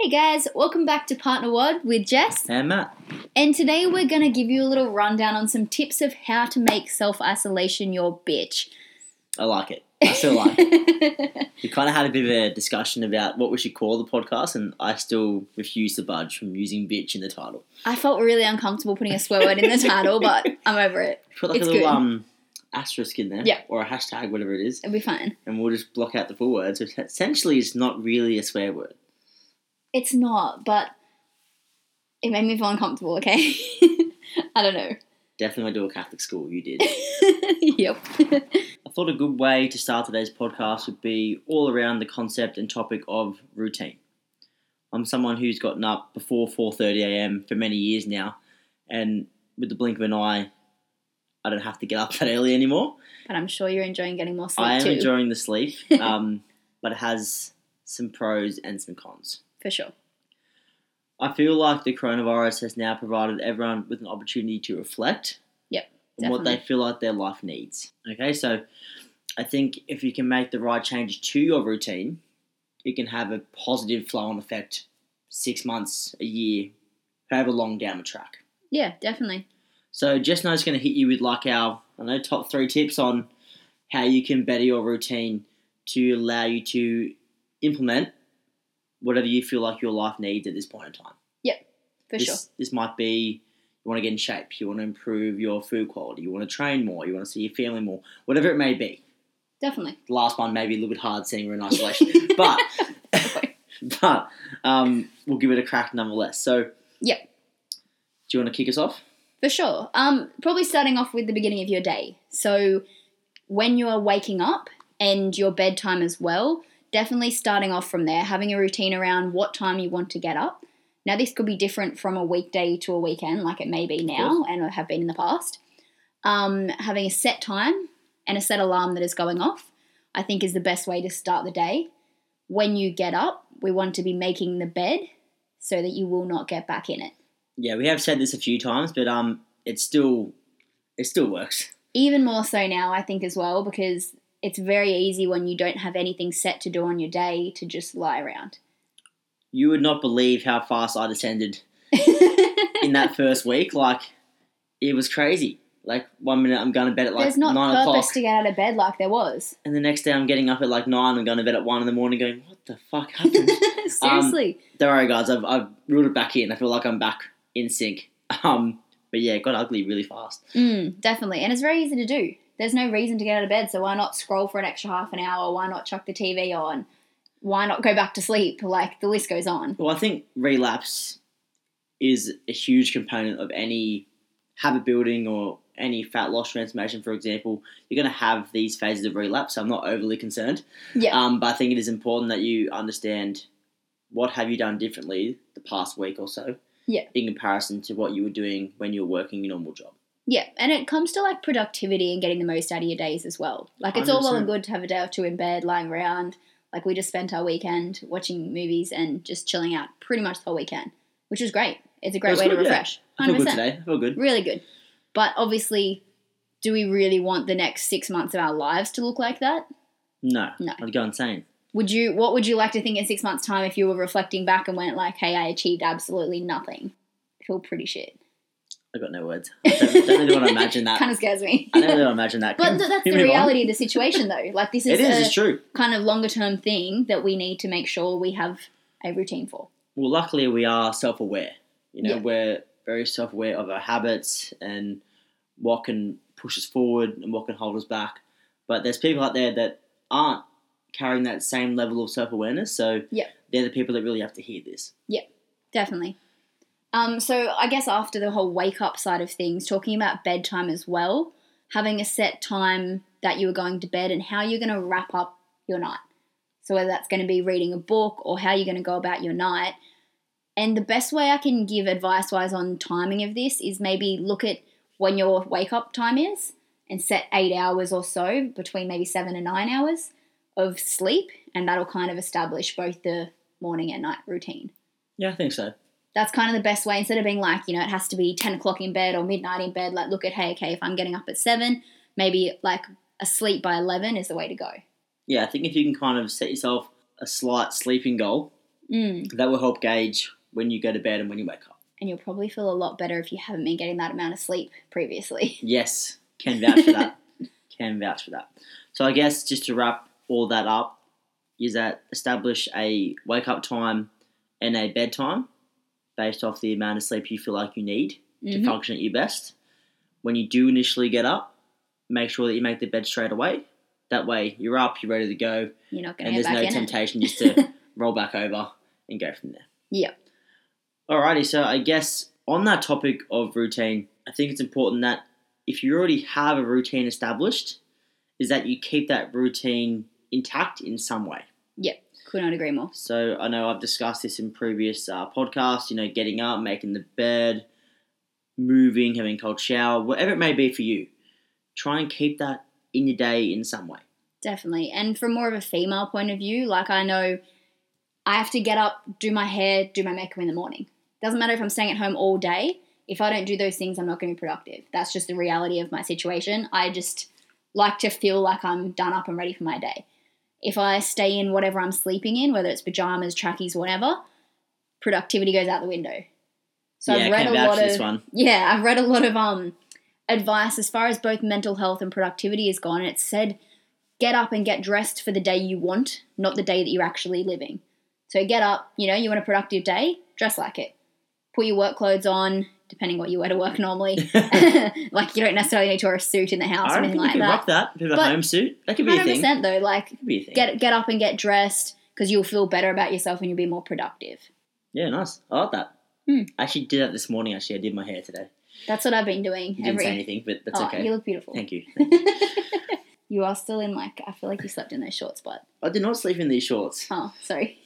Hey guys, welcome back to Partner Wad with Jess. And Matt. And today we're going to give you a little rundown on some tips of how to make self isolation your bitch. I like it. I still like it. We kind of had a bit of a discussion about what we should call the podcast, and I still refuse to budge from using bitch in the title. I felt really uncomfortable putting a swear word in the title, but I'm over it. Put like It's a little good. um asterisk in there, Yeah. or a hashtag, whatever it is, It'll be fine. and we'll just block out the full words. Which essentially is not really a swear word. It's not, but it made me feel uncomfortable, okay? I don't know. Definitely went to a Catholic school. You did. yep. I thought a good way to start today's podcast would be all around the concept and topic of routine. I'm someone who's gotten up before 4:30 a.m. for many years now, and with the blink of an eye, I don't have to get up that early anymore. but I'm sure you're enjoying getting more sleep I am too. enjoying the sleep, um, but it has some pros and some cons. For sure. I feel like the coronavirus has now provided everyone with an opportunity to reflect Yep, on what they feel like their life needs. Okay, so I think if you can make the right changes to your routine, it can have a positive flow on effect six months, a year, however long down the track. Yeah, definitely. So Jess and I is going to hit you with like our I know top three tips on how you can better your routine to allow you to implement whatever you feel like your life needs at this point in time. Yep, for this, sure. This might be you want to get in shape, you want to improve your food quality, you want to train more, you want to see your family more, whatever it may be. Definitely. The last one may be a little bit hard seeing we're in isolation, but but um, we'll give it a crack nonetheless. So Yep. Do you want to kick us off? For sure. Um, probably starting off with the beginning of your day. So when you are waking up and your bedtime as well, definitely starting off from there, having a routine around what time you want to get up. Now this could be different from a weekday to a weekend, like it may be now and have been in the past. Um, having a set time and a set alarm that is going off, I think is the best way to start the day. When you get up, we want to be making the bed so that you will not get back in it. Yeah, we have said this a few times, but um, it still it still works. even more so now i think as well because it's very easy when you don't have anything set to do on your day to just lie around You would not believe how fast I descended in that first week. Like it was crazy. Like one minute I'm going to bed at like there's not nine purpose o'clock, to get out of bed like there was and the next day I'm getting up at like nine and going to bed at one in the morning, going, "What the fuck happened?" seriously Don't worry, guys. I've I've reeled it back in. I feel like I'm back in sync. Um, but yeah, it got ugly really fast. mm, definitely and it's very easy to do there's no reason to get out of bed so why not scroll for an extra half an hour why not chuck the tv on why not go back to sleep like the list goes on Well, I think relapse is a huge component of any habit building or any fat loss transformation, for example. You're going to have these phases of relapse. So I'm not overly concerned. yeah Um, but I think it is important that you understand what have you done differently the past week or so. Yeah. In comparison to what you were doing when you were working your normal job. Yeah, and it comes to like productivity and getting the most out of your days as well. Like it's all well and good to have a day or two in bed, lying around. Like we just spent our weekend watching movies and just chilling out pretty much the whole weekend, which was great. It's a great way to good, yeah. refresh. I feel Hundred good today. I feel good. really good. But obviously, do we really want the next six months of our lives to look like that? No. No. I'd go insane. Would you? What would you like to think in six months' time if you were reflecting back and went like, "Hey, I achieved absolutely nothing." I feel pretty shit. I got no words. I don't, don't really want to imagine that. kind of scares me. I don't really want to imagine that. But th- that's the move on? reality of the situation, though. Like this is, It is. a It's true. kind of longer term thing that we need to make sure we have a routine for. well, luckily we are self-aware. You know, Yeah. we're very self-aware of our habits and what can push us forward and what can hold us back. But there's people out there that aren't carrying that same level of self-awareness. So Yeah. they're the people that really have to hear this. Yeah, definitely. Um, so I guess after the whole wake up side of things, talking about bedtime as well, having a set time that you are going to bed and how you're going to wrap up your night. So whether that's going to be reading a book or how you're going to go about your night. And the best way I can give advice wise on timing of this is maybe look at when your wake up time is and set eight hours or so between maybe seven and nine hours of sleep, and that'll kind of establish both the morning and night routine Yeah, I think so. That's kind of the best way instead of being like you know it has to be 10 o'clock in bed or midnight in bed like look at hey okay if i'm getting up at 7 maybe like asleep by 11 is the way to go Yeah, I think if you can kind of set yourself a slight sleeping goal Mm. That will help gauge when you go to bed and when you wake up. And you'll probably feel a lot better if you haven't been getting that amount of sleep previously. Yes, can vouch for that. can vouch for that. So I guess just to wrap all that up, is that establish a wake up time and a bedtime based off the amount of sleep you feel like you need to Mhm. function at your best. When you do initially get up, make sure that you make the bed straight away. That way you're up, you're ready to go, You're not going and to there's no temptation just to roll back over and go from there. Yep. Alrighty, so I guess on that topic of routine, I think it's important that if you already have a routine established, is that you keep that routine intact in some way. it. Could not agree more. So I know I've discussed this in previous uh, podcasts. You know, getting up, making the bed, moving, having a cold shower, whatever it may be for you. Try and keep that in your day in some way. Definitely. And from more of a female point of view, like I know I have to get up, do my hair, do my makeup in the morning. Doesn't matter if I'm staying at home all day. If I don't do those things, I'm not going to be productive. That's just the reality of my situation. I just like to feel like I'm done up and ready for my day. If I stay in whatever I'm sleeping in, whether it's pajamas, trackies, whatever, productivity goes out the window. So yeah, I've read a lot of this one. yeah, I've read a lot of um advice as far as both mental health and productivity is gone. It said get up and get dressed for the day you want, not the day that you're actually living. So get up, you know, you want a productive day, dress like it. Put your work clothes on, depending what you wear to work normally. like you don't necessarily need to wear a suit in the house or I anything like could that. rock that. Bit of a home suit. That could be a Hundred thing. percent though, like Could be a thing. get get up and get dressed because you'll feel better about yourself and you'll be more productive. Yeah, nice. I like that. Hmm. I actually did that this morning. Actually, I did my hair today. That's what I've been doing. You didn't say anything, but that's oh, okay. you look beautiful. Thank you. you are still in like I feel like you slept in those shorts, but I did not sleep in these shorts. oh, sorry.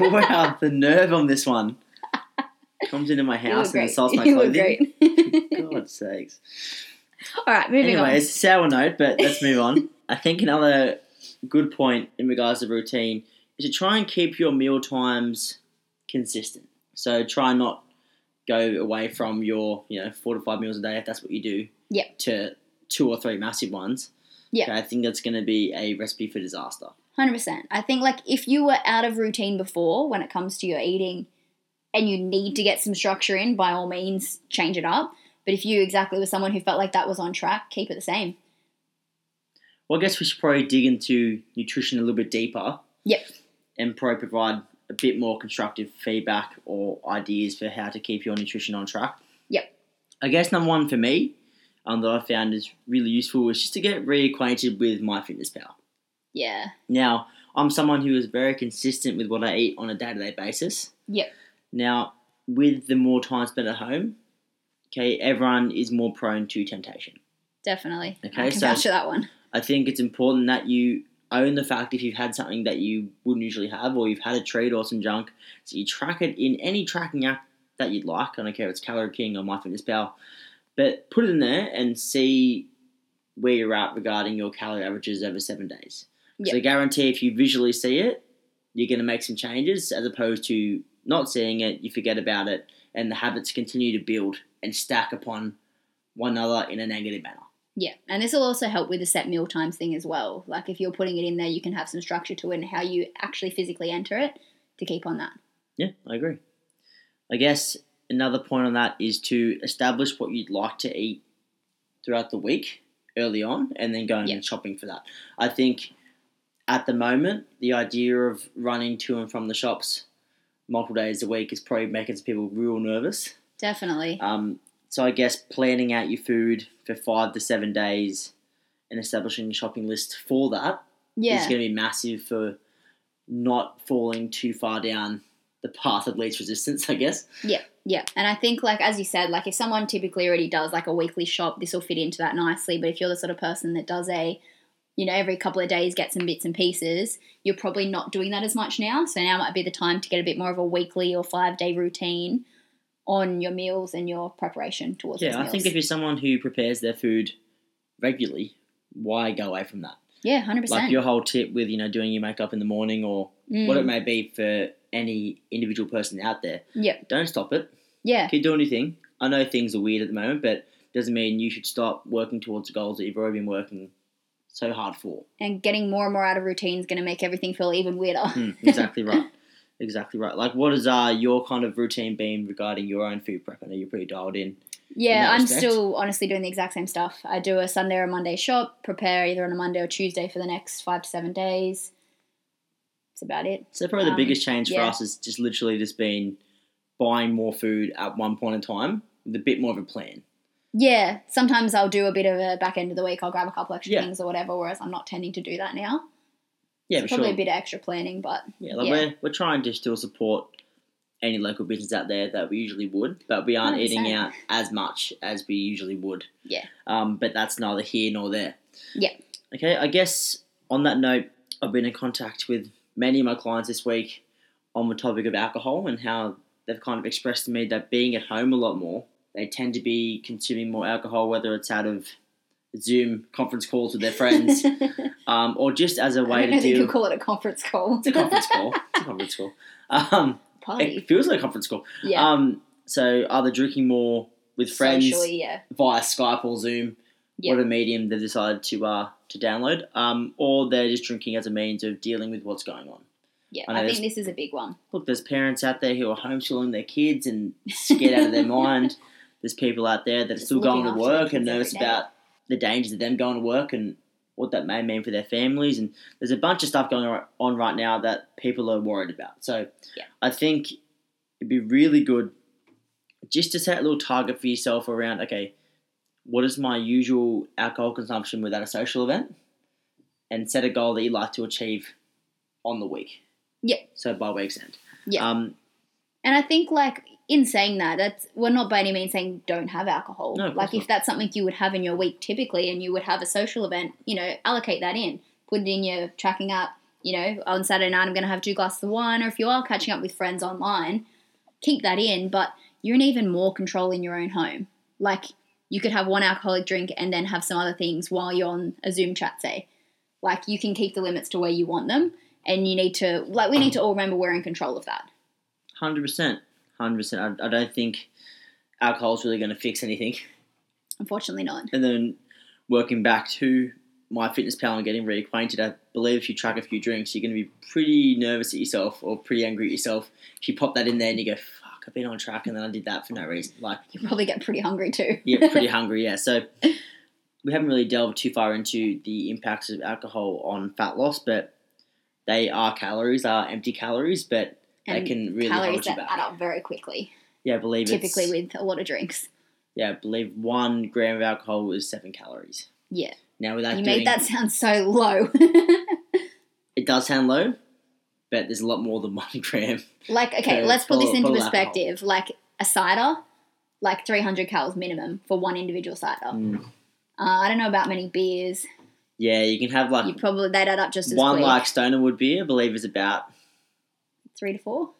wow, the nerve on this one. Comes into my house and insults my clothing. great. God's sakes. All right, moving on. Anyways, sour note, but let's move on. I think another good point in regards to routine is to try and keep your meal times consistent. So try not go away from your, you know, four to five meals a day if that's what you do. Yep. To two or three massive ones. Yep. Okay, I think that's going to be a recipe for disaster. Hundred percent. I think like if you were out of routine before when it comes to your eating, and you need to get some structure in, by all means, change it up. But if you exactly were someone who felt like that was on track, keep it the same. Well, I guess we should probably dig into nutrition a little bit deeper. Yep. And probably provide a bit more constructive feedback or ideas for how to keep your nutrition on track. Yep. I guess number one for me, um, that I found is really useful is just to get reacquainted with MyFitnessPal. Yeah. Now, I'm someone who is very consistent with what I eat on a day to day basis. Yep. Now, with the more time spent at home, okay, everyone is more prone to temptation. Definitely. Okay, I can so- vouch for that one. I think it's important that you own the fact if you've had something that you wouldn't usually have, or you've had a treat or some junk, so you track it in any tracking app that you'd like. I don't care if it's Calorie King or MyFitnessPal, but put it in there and see where you're at regarding your calorie averages over seven days. So Yep. guarantee if you visually see it, you're going to make some changes, as opposed to not seeing it, you forget about it, and the habits continue to build and stack upon one another in a negative manner. Yeah, and this will also help with the set meal times thing as well. Like if you're putting it in there, you can have some structure to it and how you actually physically enter it to keep on that. Yeah, I agree. I guess another point on that is to establish what you'd like to eat throughout the week early on and then going Yeah. and shopping for that. I think at the moment, the idea of running to and from the shops multiple days a week is probably making some people real nervous. Definitely. Um, so I guess planning out your food for five to seven days and establishing a shopping list for that Yeah. is going to be massive for not falling too far down the path of least resistance, I guess. Yeah, yeah. And I think, like, as you said, like, if someone typically already does like a weekly shop, this will fit into that nicely. But if you're the sort of person that does a, you know, every couple of days get some bits and pieces, you're probably not doing that as much now. So now might be the time to get a bit more of a weekly or five day routine on your meals and your preparation towards Yeah, I think if you're someone who prepares their food regularly, why go away from that? yeah, 100%. Like your whole tip with, you know, doing your makeup in the morning or Mm, what it may be for any individual person out there, yeah, don't stop it. yeah, Keep doing your thing. I know things are weird at the moment, but doesn't mean you should stop working towards the goals that you've already been working so hard for. and getting more and more out of routine is going to make everything feel even weirder. Hmm, exactly right. Exactly right. Like, what is uh, your kind of routine been regarding your own food prep? I know you're pretty dialed in. Yeah, that I'm respect. still honestly doing the exact same stuff. I do a Sunday or a Monday shop, prepare either on a Monday or Tuesday for the next five to seven days. That's about it. So probably the Um, biggest change for us is just literally just been buying more food at one point in time with a bit more of a plan. Yeah, sometimes I'll do a bit of a back end of the week. I'll grab a couple extra Yeah. things or whatever. Whereas I'm not tending to do that now. Yeah, It's for probably sure. a bit of extra planning, but Yeah, like Yeah. We're, we're trying to still support any local business out there that we usually would, but we aren't eating 100%. out as much as we usually would. Yeah. Um, but that's neither here nor there. Yeah. Okay, I guess on that note, I've been in contact with many of my clients this week on the topic of alcohol and how they've kind of expressed to me that being at home a lot more, they tend to be consuming more alcohol, whether it's out of Zoom conference calls with their friends, um, or just as a way don't to know that you call it a conference call. It's a conference call. It's a conference call. Um, Party. it feels like a conference call. Yeah. Um, so either drinking more with friends Socially, yeah. via Skype or Zoom, Yeah. whatever medium they've decided to uh, to download, um, or they're just drinking as a means of dealing with what's going on. Yeah. I I, think this is a big one. Look, there's parents out there who are homeschooling their kids and scared out of their mind. There's people out there that are still going to looking after their work and nervous about the dangers of them going to work and what that may mean for their families. And there's a bunch of stuff going on right now that people are worried about. So Yeah. I think it'd be really good just to set a little target for yourself around, okay, what is my usual alcohol consumption without a social event? And set a goal that you'd like to achieve on the week. Yeah. So by week's end. Yeah. Um, And I think, like, in saying that, that's we're not by any means saying don't have alcohol. No, like, if not. that's something you would have in your week typically, and you would have a social event, you know, allocate that in, put it in your tracking app. You know, on Saturday night I'm going to have two glasses of wine, or if you are catching up with friends online, keep that in. But you're in even more control in your own home. Like, you could have one alcoholic drink and then have some other things while you're on a Zoom chat, say. Like, you can keep the limits to where you want them, and you need to, like, we need to all remember we're in control of that. Hundred percent, hundred percent. I don't think alcohol's really going to fix anything. Unfortunately, not. And then working back to MyFitnessPal and getting reacquainted, I believe if you track a few drinks, you're going to be pretty nervous at yourself or pretty angry at yourself. If you pop that in there and you go, "Fuck, I've been on track," and then I did that for no reason. Like, You probably get pretty hungry too. yeah, pretty hungry. Yeah, so we haven't really delved too far into the impacts of alcohol on fat loss, but they are calories, are empty calories, but they And can really calories that add up very quickly, Yeah, I believe it. typically with a lot of drinks. yeah, I believe one gram of alcohol is seven calories. Yeah, Now, without you doing, made that sound so low. it does sound low, but there's a lot more than one gram. like, okay, let's put this into perspective. Like a cider, like 300 calories minimum for one individual cider. Mm. Uh, I don't know about many beers. Yeah, you can have like You probably they'd add up just as one quick. like Stone & Wood beer. I believe is about. Three to four,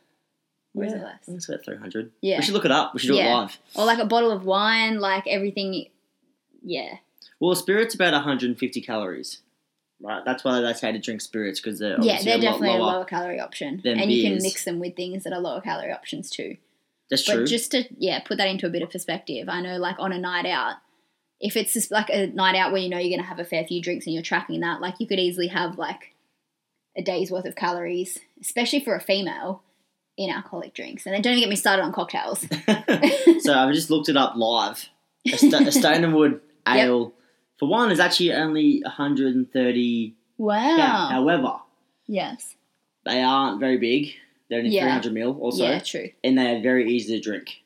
or is it yeah, I think it's about three hundred. Yeah, We should look it up. We should do it Yeah. live. or like a bottle of wine, like everything. Yeah, Well, spirit's about 150 calories. Right, that's why they say to drink spirits because they're yeah, they're definitely a lower. lower calorie option, and you can mix them with things that are lower calorie options too. That's true. But just to yeah, put that into a bit of perspective. I know like on a night out, if it's just like a night out where you know you're gonna have a fair few drinks and you're tracking that, like you could easily have like a day's worth of calories, especially for a female, in alcoholic drinks. And then don't even get me started on cocktails. so I've just looked it up live. A, st- a Stone & Wood ale, for one, is actually only 130 Wow. However, yes. they aren't very big. They're only Yeah. 300 mil also, yeah, true. and they are very easy to drink.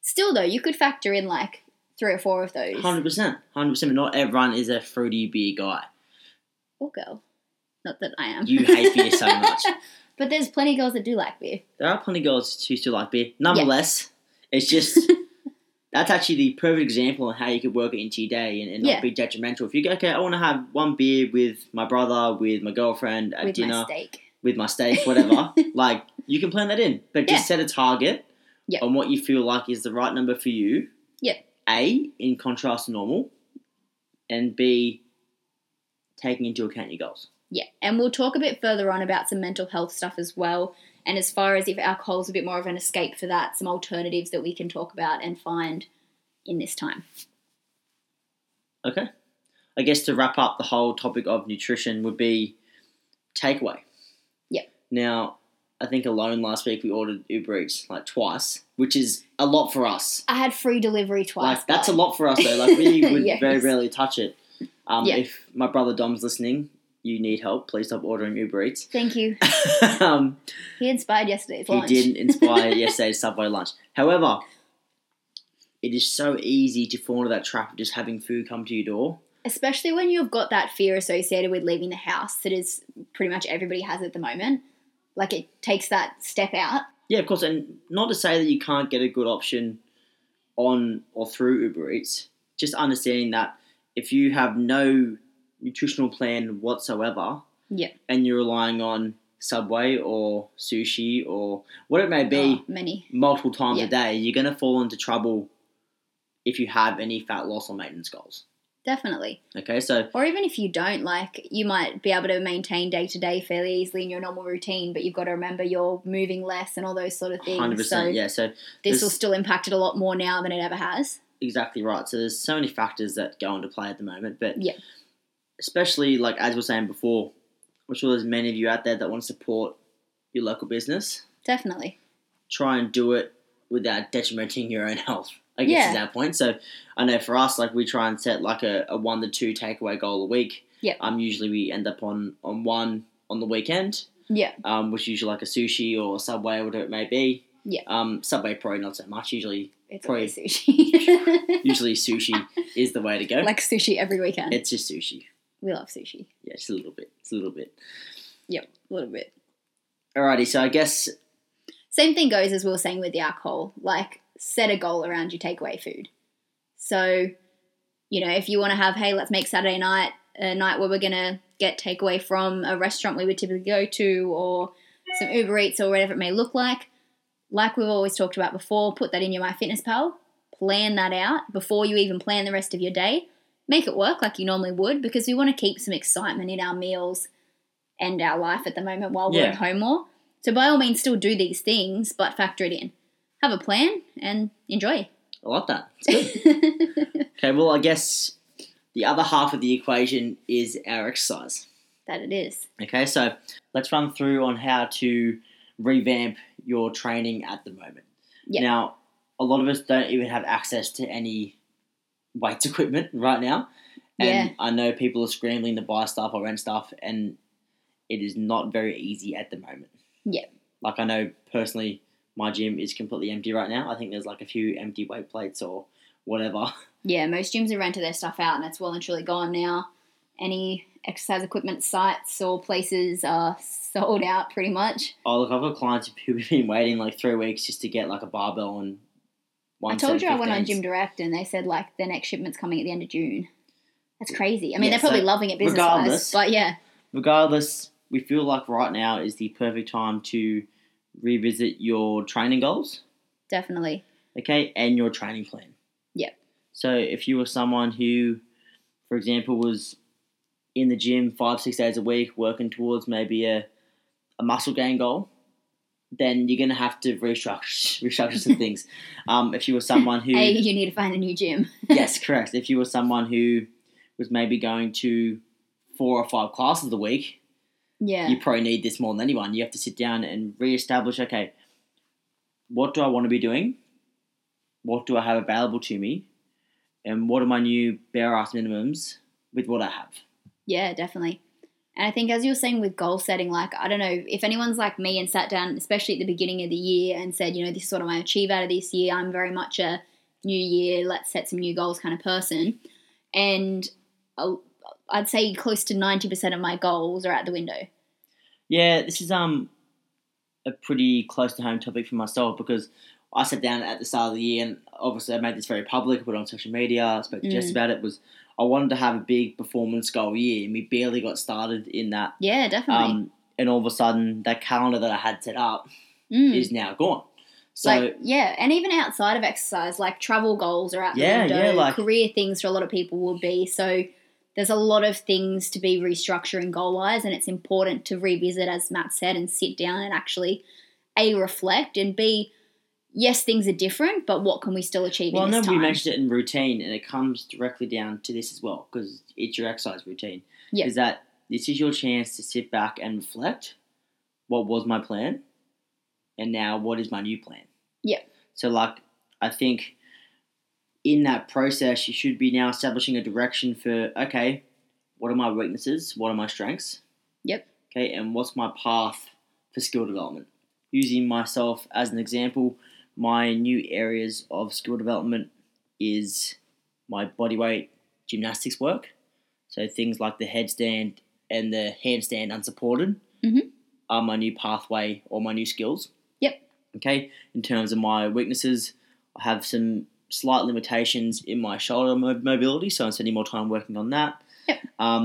Still though, you could factor in like three or four of those. Hundred percent, hundred percent. But not everyone is a fruity beer guy. Or girl. Not that I am. You hate beer so much. but there's plenty of girls that do like beer. There are plenty of girls who still like beer. Nonetheless, it's just that's actually the perfect example of how you could work it into your day and, and Yeah. not be detrimental. If you go, okay, I want to have one beer with my brother, with my girlfriend at with dinner, my steak. with my steak, whatever. like you can plan that in, but just Yeah. set a target Yep. on what you feel like is the right number for you. Yep. A in contrast to normal, and B taking into account your goals. Yeah, and we'll talk a bit further on about some mental health stuff as well. And as far as if alcohol is a bit more of an escape for that, some alternatives that we can talk about and find in this time. Okay. I guess to wrap up the whole topic of nutrition would be takeaway. Yep. Now, I think alone last week we ordered Uber Eats like twice, which is a lot for us. I had free delivery twice. Like that's a lot for us though. Like we would Yes. very rarely touch it. Um, Yeah. If my brother Dom's listening, you need help. Please stop ordering Uber Eats. Thank you. um, He inspired yesterday's he lunch. didn't inspire yesterday's Subway lunch. However, it is so easy to fall into that trap of just having food come to your door. Especially when you've got that fear associated with leaving the house that is pretty much everybody has at the moment. Like it takes that step out. Yeah, of course, and not to say that you can't get a good option on or through Uber Eats. Just understanding that if you have no nutritional plan whatsoever, Yeah. and you're relying on Subway or sushi or what it may be Oh, many. multiple times Yeah. a day, you're going to fall into trouble if you have any fat loss or maintenance goals. Definitely. Okay, so Or even if you don't, like you might be able to maintain day to day fairly easily in your normal routine, but you've got to remember you're moving less and all those sort of things. hundred So percent, yeah. So this will still impact it a lot more now than it ever has. exactly right. So there's so many factors that go into play at the moment, but Yeah. Especially like as we're saying before, I'm sure there's many of you out there that want to support your local business. Definitely. Try and do it without detrimenting your own health. I guess Yeah. is our point. So I know for us, like we try and set like a, a one to two takeaway goal a week. Yep. Um, usually we end up on on one on the weekend. Yeah. Um, which is usually like a sushi or Subway or whatever it may be. Yeah. Um, Subway probably not so much. Usually, It's Probably- sushi. usually sushi is the way to go. like sushi every weekend. it's just sushi. We love sushi. Yeah, just a little bit. It's a little bit. Yep, a little bit. Alrighty, so I guess Same thing goes as we were saying with the alcohol. Like, set a goal around your takeaway food. So, you know, if you want to have, hey, let's make Saturday night a night where we're going to get takeaway from a restaurant we would typically go to or some Uber Eats or whatever it may look like, like we've always talked about before, put that in your MyFitnessPal, plan that out before you even plan the rest of your day. Make it work like you normally would because we want to keep some excitement in our meals and our life at the moment while we're Yeah. at home more. So by all means, still do these things, but factor it in. Have a plan and enjoy. I like that. It's good. okay, well, I guess the other half of the equation is our exercise. that it is. Okay, so let's run through on how to revamp your training at the moment. Yeah. Now, a lot of us don't even have access to any weights equipment right now. And Yeah. I know people are scrambling to buy stuff or rent stuff, and it is not very easy at the moment. Yeah. Like, I know personally, my gym is completely empty right now. I think there's like a few empty weight plates or whatever. Yeah, most gyms have rented their stuff out and it's well and truly gone now. Any exercise equipment sites or places are sold out pretty much. Oh, look, I've got clients who've been waiting like three weeks just to get like a barbell and I told you I went on 15s. Gym Direct and they said like the next shipment's coming at the end of June. That's crazy. I mean, Yeah, they're probably so loving it business wise, but yeah, Regardless, we feel like right now is the perfect time to revisit your training goals, definitely. okay, and your training plan. Yep. So if you were someone who, for example, was in the gym five, six days a week working towards maybe a, a muscle gain goal, then you're going to have to restructure, restructure some things. Um, if you were someone who. A, you need to find a new gym. yes, correct. If you were someone who was maybe going to four or five classes a week, Yeah. you probably need this more than anyone. You have to sit down and re-establish. Okay, what do I want to be doing? What do I have available to me? And what are my new bare ass minimums with what I have? Yeah, definitely. And I think, as you were saying with goal setting, like, I don't know, if anyone's like me and sat down, especially at the beginning of the year, and said, you know, this is what I want to achieve out of this year, I'm very much a new year, let's set some new goals kind of person. And I'd say close to 90% of my goals are out the window. Yeah, this is um a pretty close to home topic for myself because I sat down at the start of the year and obviously I made this very public. I put it on social media. I spoke to Jess Mm. about it. Was I wanted to have a big performance goal year, and we barely got started in that. Yeah, definitely. Um, and all of a sudden, that calendar that I had set up Mm. is now gone. So like yeah, and even outside of exercise, like travel goals are out the Yeah, window. yeah, like- career things for a lot of people will be. So there's a lot of things to be restructuring goal wise, and it's important to revisit, as Matt said, and sit down and actually a reflect and b yes, things are different, but what can we still achieve well, in no, this we time? mentioned it in routine, and it comes directly down to this as well because it's your exercise routine. Yeah. Is that this is your chance to sit back and reflect. What was my plan? and now what is my new plan? Yeah. So like I think in that process you should be now establishing a direction for okay, what are my weaknesses? What are my strengths? Yep. Okay, and what's my path for skill development? Using myself as an example, my new areas of skill development is my bodyweight gymnastics work. So things like the headstand and the handstand unsupported Mhm. are my new pathway or my new skills. Yep. Okay. In terms of my weaknesses, I have some slight limitations in my shoulder mobility, so I'm spending more time working on that. Yep. Um,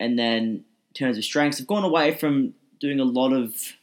and then in terms of strengths, I've gone away from doing a lot of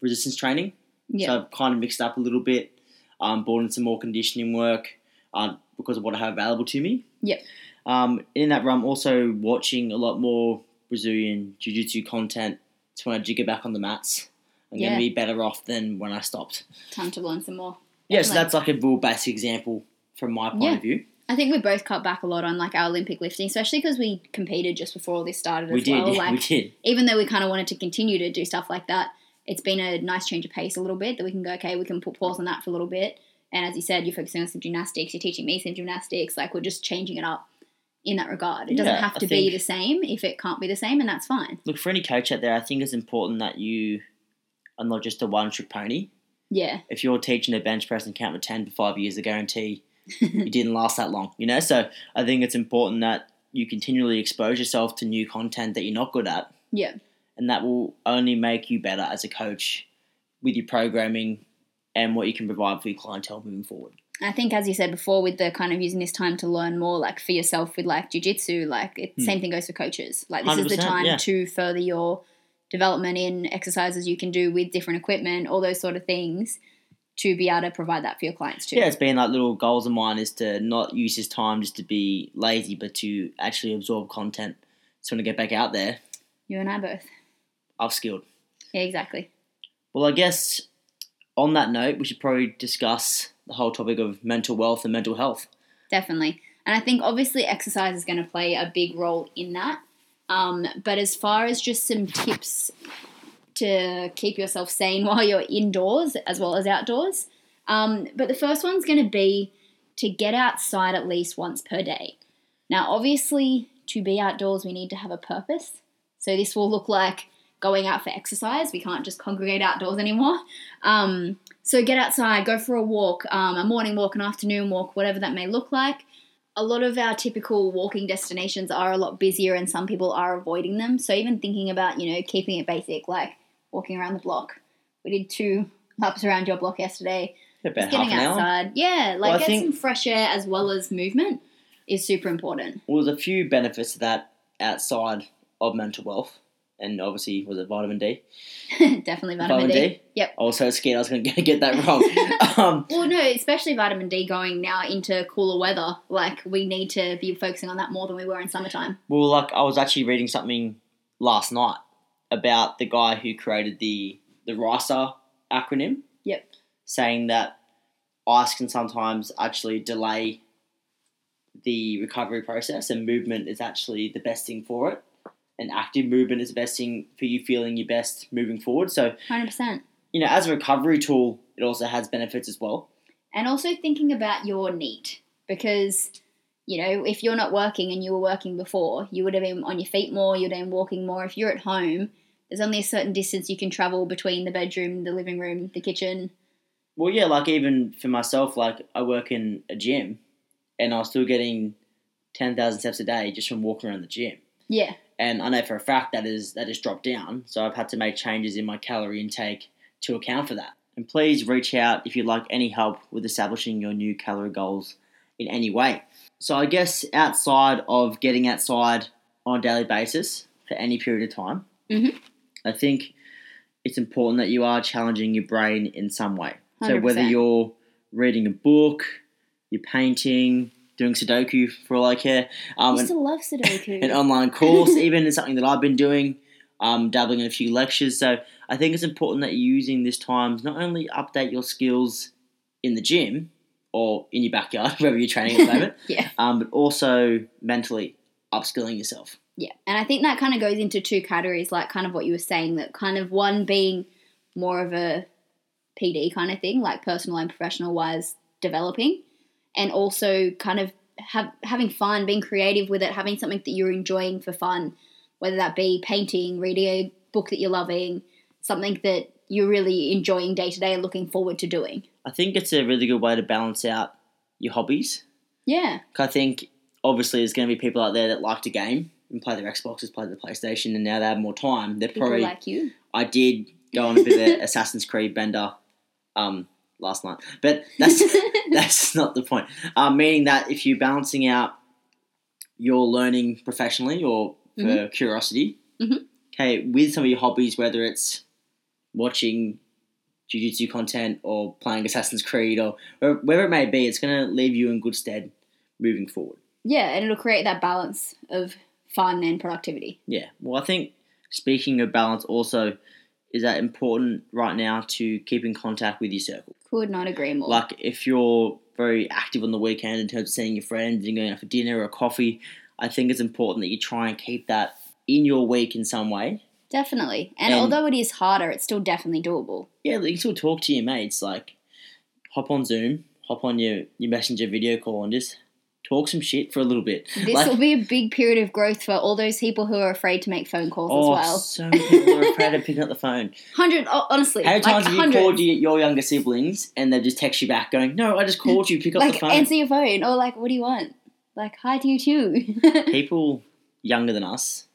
resistance training. Yeah. So I've kind of mixed up a little bit, um, brought in some more conditioning work uh, because of what I have available to me. Yep. Um, in that realm, also watching a lot more Brazilian Jiu Jitsu content. So when I do get back on the mats, I'm Yeah. going to be better off than when I stopped. Time to learn some more. Yeah, so that's like a real basic example from my point Yeah. of view. I think we both cut back a lot on like our Olympic lifting, especially because we competed just before all this started as We did, well. yeah, Like we did. even though we kind of wanted to continue to do stuff like that, it's been a nice change of pace a little bit that we can go, okay, we can put pause on that for a little bit. And as you said, you're focusing on some gymnastics, you're teaching me some gymnastics. Like we're just changing it up in that regard. It doesn't Yeah, have to be the same if it can't be the same, and that's fine. Look, for any coach out there, I think it's important that you are not just a one trick pony. Yeah, If you're teaching a bench press and count to 10 for five years, I guarantee you didn't last that long, you know? So I think it's important that you continually expose yourself to new content that you're not good at, yeah, and that will only make you better as a coach with your programming and what you can provide for your clientele moving forward. I think, as you said before, with the kind of using this time to learn more, like for yourself with like jujitsu, like it, Hmm. same thing goes for coaches. Like this is the time yeah. to further your development in exercises you can do with different equipment, all those sort of things, to be able to provide that for your clients too. Yeah, it's been like little goals of mine is to not use this time just to be lazy, but to actually absorb content. So when I get back out there, You and I both. I've skilled. Yeah, exactly. Well, I guess on that note, we should probably discuss the whole topic of mental wealth and mental health. Definitely. And I think obviously exercise is going to play a big role in that. Um, but as far as just some tips to keep yourself sane while you're indoors as well as outdoors, um, but the first one's going to be to get outside at least once per day. Now, obviously, to be outdoors, we need to have a purpose. So this will look like going out for exercise. We can't just congregate outdoors anymore. Um, so get outside, go for a walk, um, a morning walk, an afternoon walk, whatever that may look like. A lot of our typical walking destinations are a lot busier, and some people are avoiding them. So even thinking about you know keeping it basic, like walking around the block. We did two laps around your block yesterday. About Just getting an hour. outside, yeah, like Well, get think- some fresh air as well as movement is super important. Well, there's a few benefits to that outside of mental wealth, and obviously, was it vitamin D? Definitely vitamin, D. Yep. I was so scared I was going to get that wrong. um, Well, no, especially vitamin D going now into cooler weather. Like we need to be focusing on that more than we were in summertime. well, like I was actually reading something last night about the guy who created the the RICE acronym. Yep. saying that ice can sometimes actually delay the recovery process, and movement is actually the best thing for it. And active movement is the best thing for you feeling your best moving forward. So, Hundred percent. you know, as a recovery tool, it also has benefits as well. And also thinking about your NEAT because you know if you're not working and you were working before, you would have been on your feet more. You'd have been walking more. If you're at home, there's only a certain distance you can travel between the bedroom, the living room, the kitchen. Well, yeah, like even for myself, like I work in a gym, and I was still getting ten thousand steps a day just from walking around the gym. Yeah, and I know for a fact that is that has dropped down. So I've had to make changes in my calorie intake to account for that. And please reach out if you'd like any help with establishing your new calorie goals in any way. So I guess outside of getting outside on a daily basis for any period of time, Mhm. I think it's important that you are challenging your brain in some way. So whether 100%. you're reading a book, you're painting, doing Sudoku for all I care, I um, used to love Sudoku. an online course, even is something that I've been doing, um, dabbling in a few lectures. So I think it's important that you're using this time to not only update your skills in the gym or in your backyard, wherever you're training at the moment, yeah. um, but also mentally upskilling yourself. Yeah, and I think that kind of goes into two categories, like kind of what you were saying, that kind of one being more of a PD kind of thing, like personal and professional wise developing, and also kind of have, having fun, being creative with it, having something that you're enjoying for fun, whether that be painting, reading a book that you're loving, something that you're really enjoying day to day and looking forward to doing. I think it's a really good way to balance out your hobbies. Yeah. I think obviously there's going to be people out there that like to game and play their Xboxes, play their PlayStation, and now they have more time. They're People probably. like you. I did go on a bit of an Assassin's Creed bender um, last night, but that's that's not the point. Um, meaning that if you're balancing out your learning professionally or for Mhm. curiosity, Mhm. okay, with some of your hobbies, whether it's watching jiu-jitsu content or playing Assassin's Creed or or wherever it may be, it's going to leave you in good stead moving forward. Yeah, and it'll create that balance of fun and productivity. Yeah. Well, I think speaking of balance also is that important right now to keep in contact with your circle. Could not agree more. Like if you're very active on the weekend in terms of seeing your friends and going out for dinner or coffee, I think it's important that you try and keep that in your week in some way. definitely. And, And- although it is harder, it's still definitely doable. Yeah, you can still talk to your mates. Like hop on Zoom, hop on your, your messenger video call and just talk some shit for a little bit. This Like- will be a big period of growth for all those people who are afraid to make phone calls Oh, as well. so many people are afraid of picking up the phone. Hundred, oh, honestly, How many like times have you hundreds. called you, your younger siblings and they just text you back going, No, I just called you, pick up the phone. answer your phone or like, what do you want? Like, hi to you too. People younger than us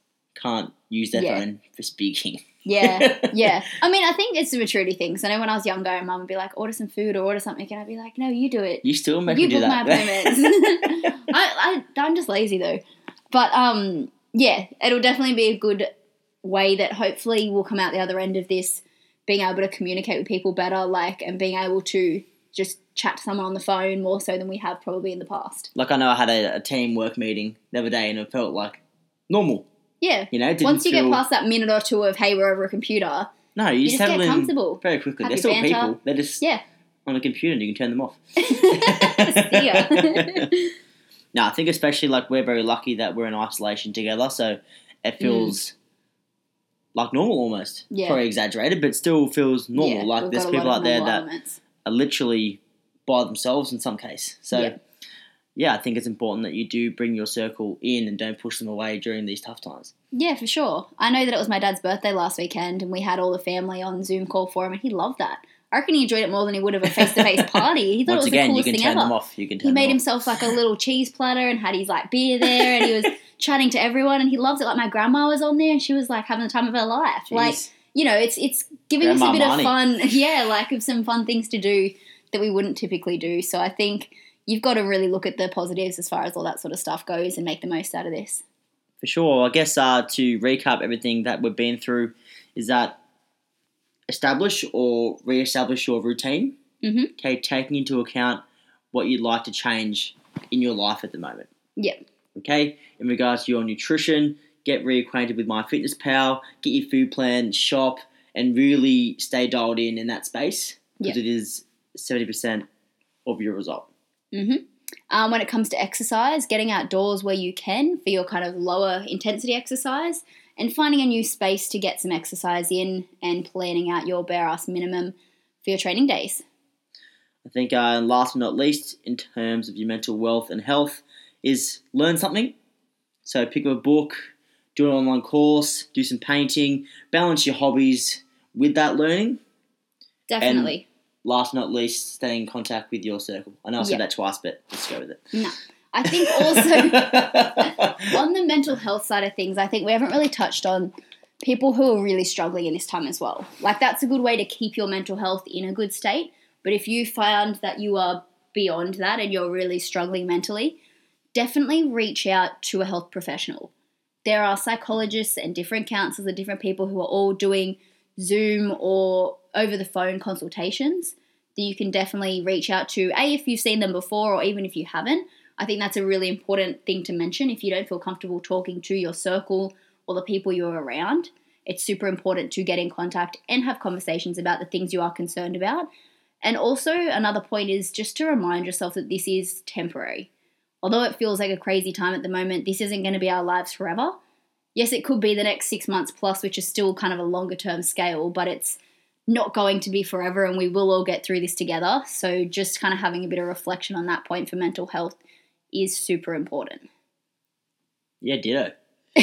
can't use their Yeah. phone for speaking. yeah, yeah. I mean, I think it's a maturity thing. So I know when I was younger, my mum would be like, order some food or order something, and I'd be like, no, you do it. You still make you me do book my appointments. I, I, I'm just lazy though. But um, yeah, it'll definitely be a good way that hopefully we'll come out the other end of this being able to communicate with people better, like, and being able to just chat to someone on the phone more so than we have probably in the past. like I know I had a, a team work meeting the other day and it felt like normal. Yeah. You know, Once you feel, get past that minute or two of hey, we're over a computer, No, you, you just get comfortable. very quickly. Have They're still banter. people. They're just Yeah. on a computer and you can turn them off. No, I think especially like we're very lucky that we're in isolation together, so it feels like normal almost. Mm. Yeah. Probably exaggerated, but still feels normal. Yeah, like there's got a lot people out there normal that elements. are literally by themselves in some case. So Yeah. Yeah, I think it's important that you do bring your circle in and don't push them away during these tough times. Yeah, for sure. I know that it was my dad's birthday last weekend, and we had all the family on Zoom call for him, and he loved that. I reckon he enjoyed it more than he would have a face to face party. He thought Once it was again, the you coolest can thing turn ever. them off. You can turn He made himself like a little cheese platter and had his like beer there, and he was chatting to everyone, and he loved it. Like my grandma was on there, and she was like having the time of her life. Like you know, it's it's giving us a bit Marnie. of fun. Yeah, like of some fun things to do that we wouldn't typically do. So I think you've got to really look at the positives as far as all that sort of stuff goes and make the most out of this. For sure. I guess uh, to recap everything that we've been through is that establish or re-establish your routine. Mhm. Okay, taking into account what you'd like to change in your life at the moment. Yeah. Okay, in regards to your nutrition, get reacquainted with MyFitnessPal, get your food plan, shop, and really stay dialed in in that space because Yep. it is seventy percent of your result. Mm-hmm. Um, when it comes to exercise, getting outdoors where you can for your kind of lower intensity exercise, and finding a new space to get some exercise in, and planning out your bare ass minimum for your training days. I think, uh, and last but not least, in terms of your mental wealth and health, is learn something. So pick up a book, do an online course, do some painting, balance your hobbies with that learning. Definitely. Last but not least, stay in contact with your circle. I know I said Yeah. that twice, but let's go with it. no, I think also on the mental health side of things, I think we haven't really touched on people who are really struggling in this time as well. Like that's a good way to keep your mental health in a good state. But if you find that you are beyond that and you're really struggling mentally, definitely reach out to a health professional. There are psychologists and different counselors and different people who are all doing Zoom or over the phone consultations that you can definitely reach out to. A, if you've seen them before, or even if you haven't, I think that's a really important thing to mention. If you don't feel comfortable talking to your circle or the people you're around, it's super important to get in contact and have conversations about the things you are concerned about. And also, another point is just to remind yourself that this is temporary. Although it feels like a crazy time at the moment, this isn't going to be our lives forever. Yes, it could be the next six months plus, which is still kind of a longer term scale, but it's not going to be forever and we will all get through this together. So just kind of having a bit of reflection on that point for mental health is super important. Yeah, ditto.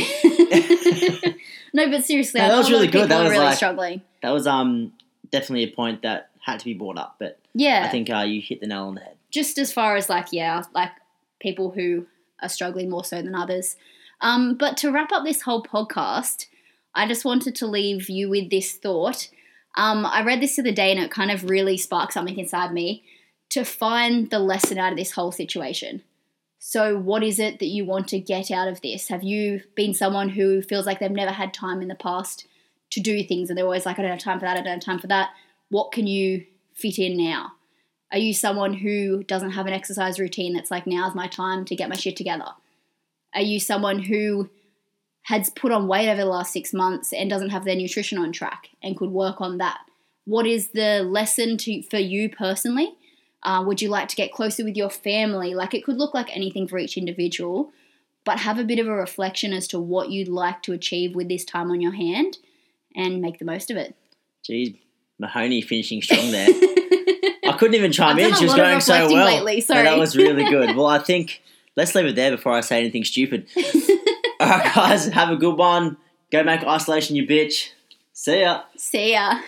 no, but seriously, No, that was really good. That was really like- struggling. That was um definitely a point that had to be brought up, but Yeah. I think uh, you hit the nail on the head. just as far as like yeah like people who are struggling more so than others um, but to wrap up this whole podcast i just wanted to leave you with this thought um, i read this the other day and it kind of really sparked something inside me to find the lesson out of this whole situation. So what is it that you want to get out of this? Have you been someone who feels like they've never had time in the past to do things and they're always like i don't have time for that i don't have time for that. What can you fit in now? Are you someone who doesn't have an exercise routine that's like, now's my time to get my shit together? Are you someone who has put on weight over the last six months and doesn't have their nutrition on track and could work on that? What is the lesson to for you personally? Uh, would you like to get closer with your family? Like it could look like anything for each individual, but have a bit of a reflection as to what you'd like to achieve with this time on your hand and make the most of it. Jeez, Mahoney finishing strong there. I couldn't even chime in. She was going so well. lately, No, that was really good. Well, I think let's leave it there before I say anything stupid. All right, guys, have a good one. Go make isolation, you bitch. See ya. See ya.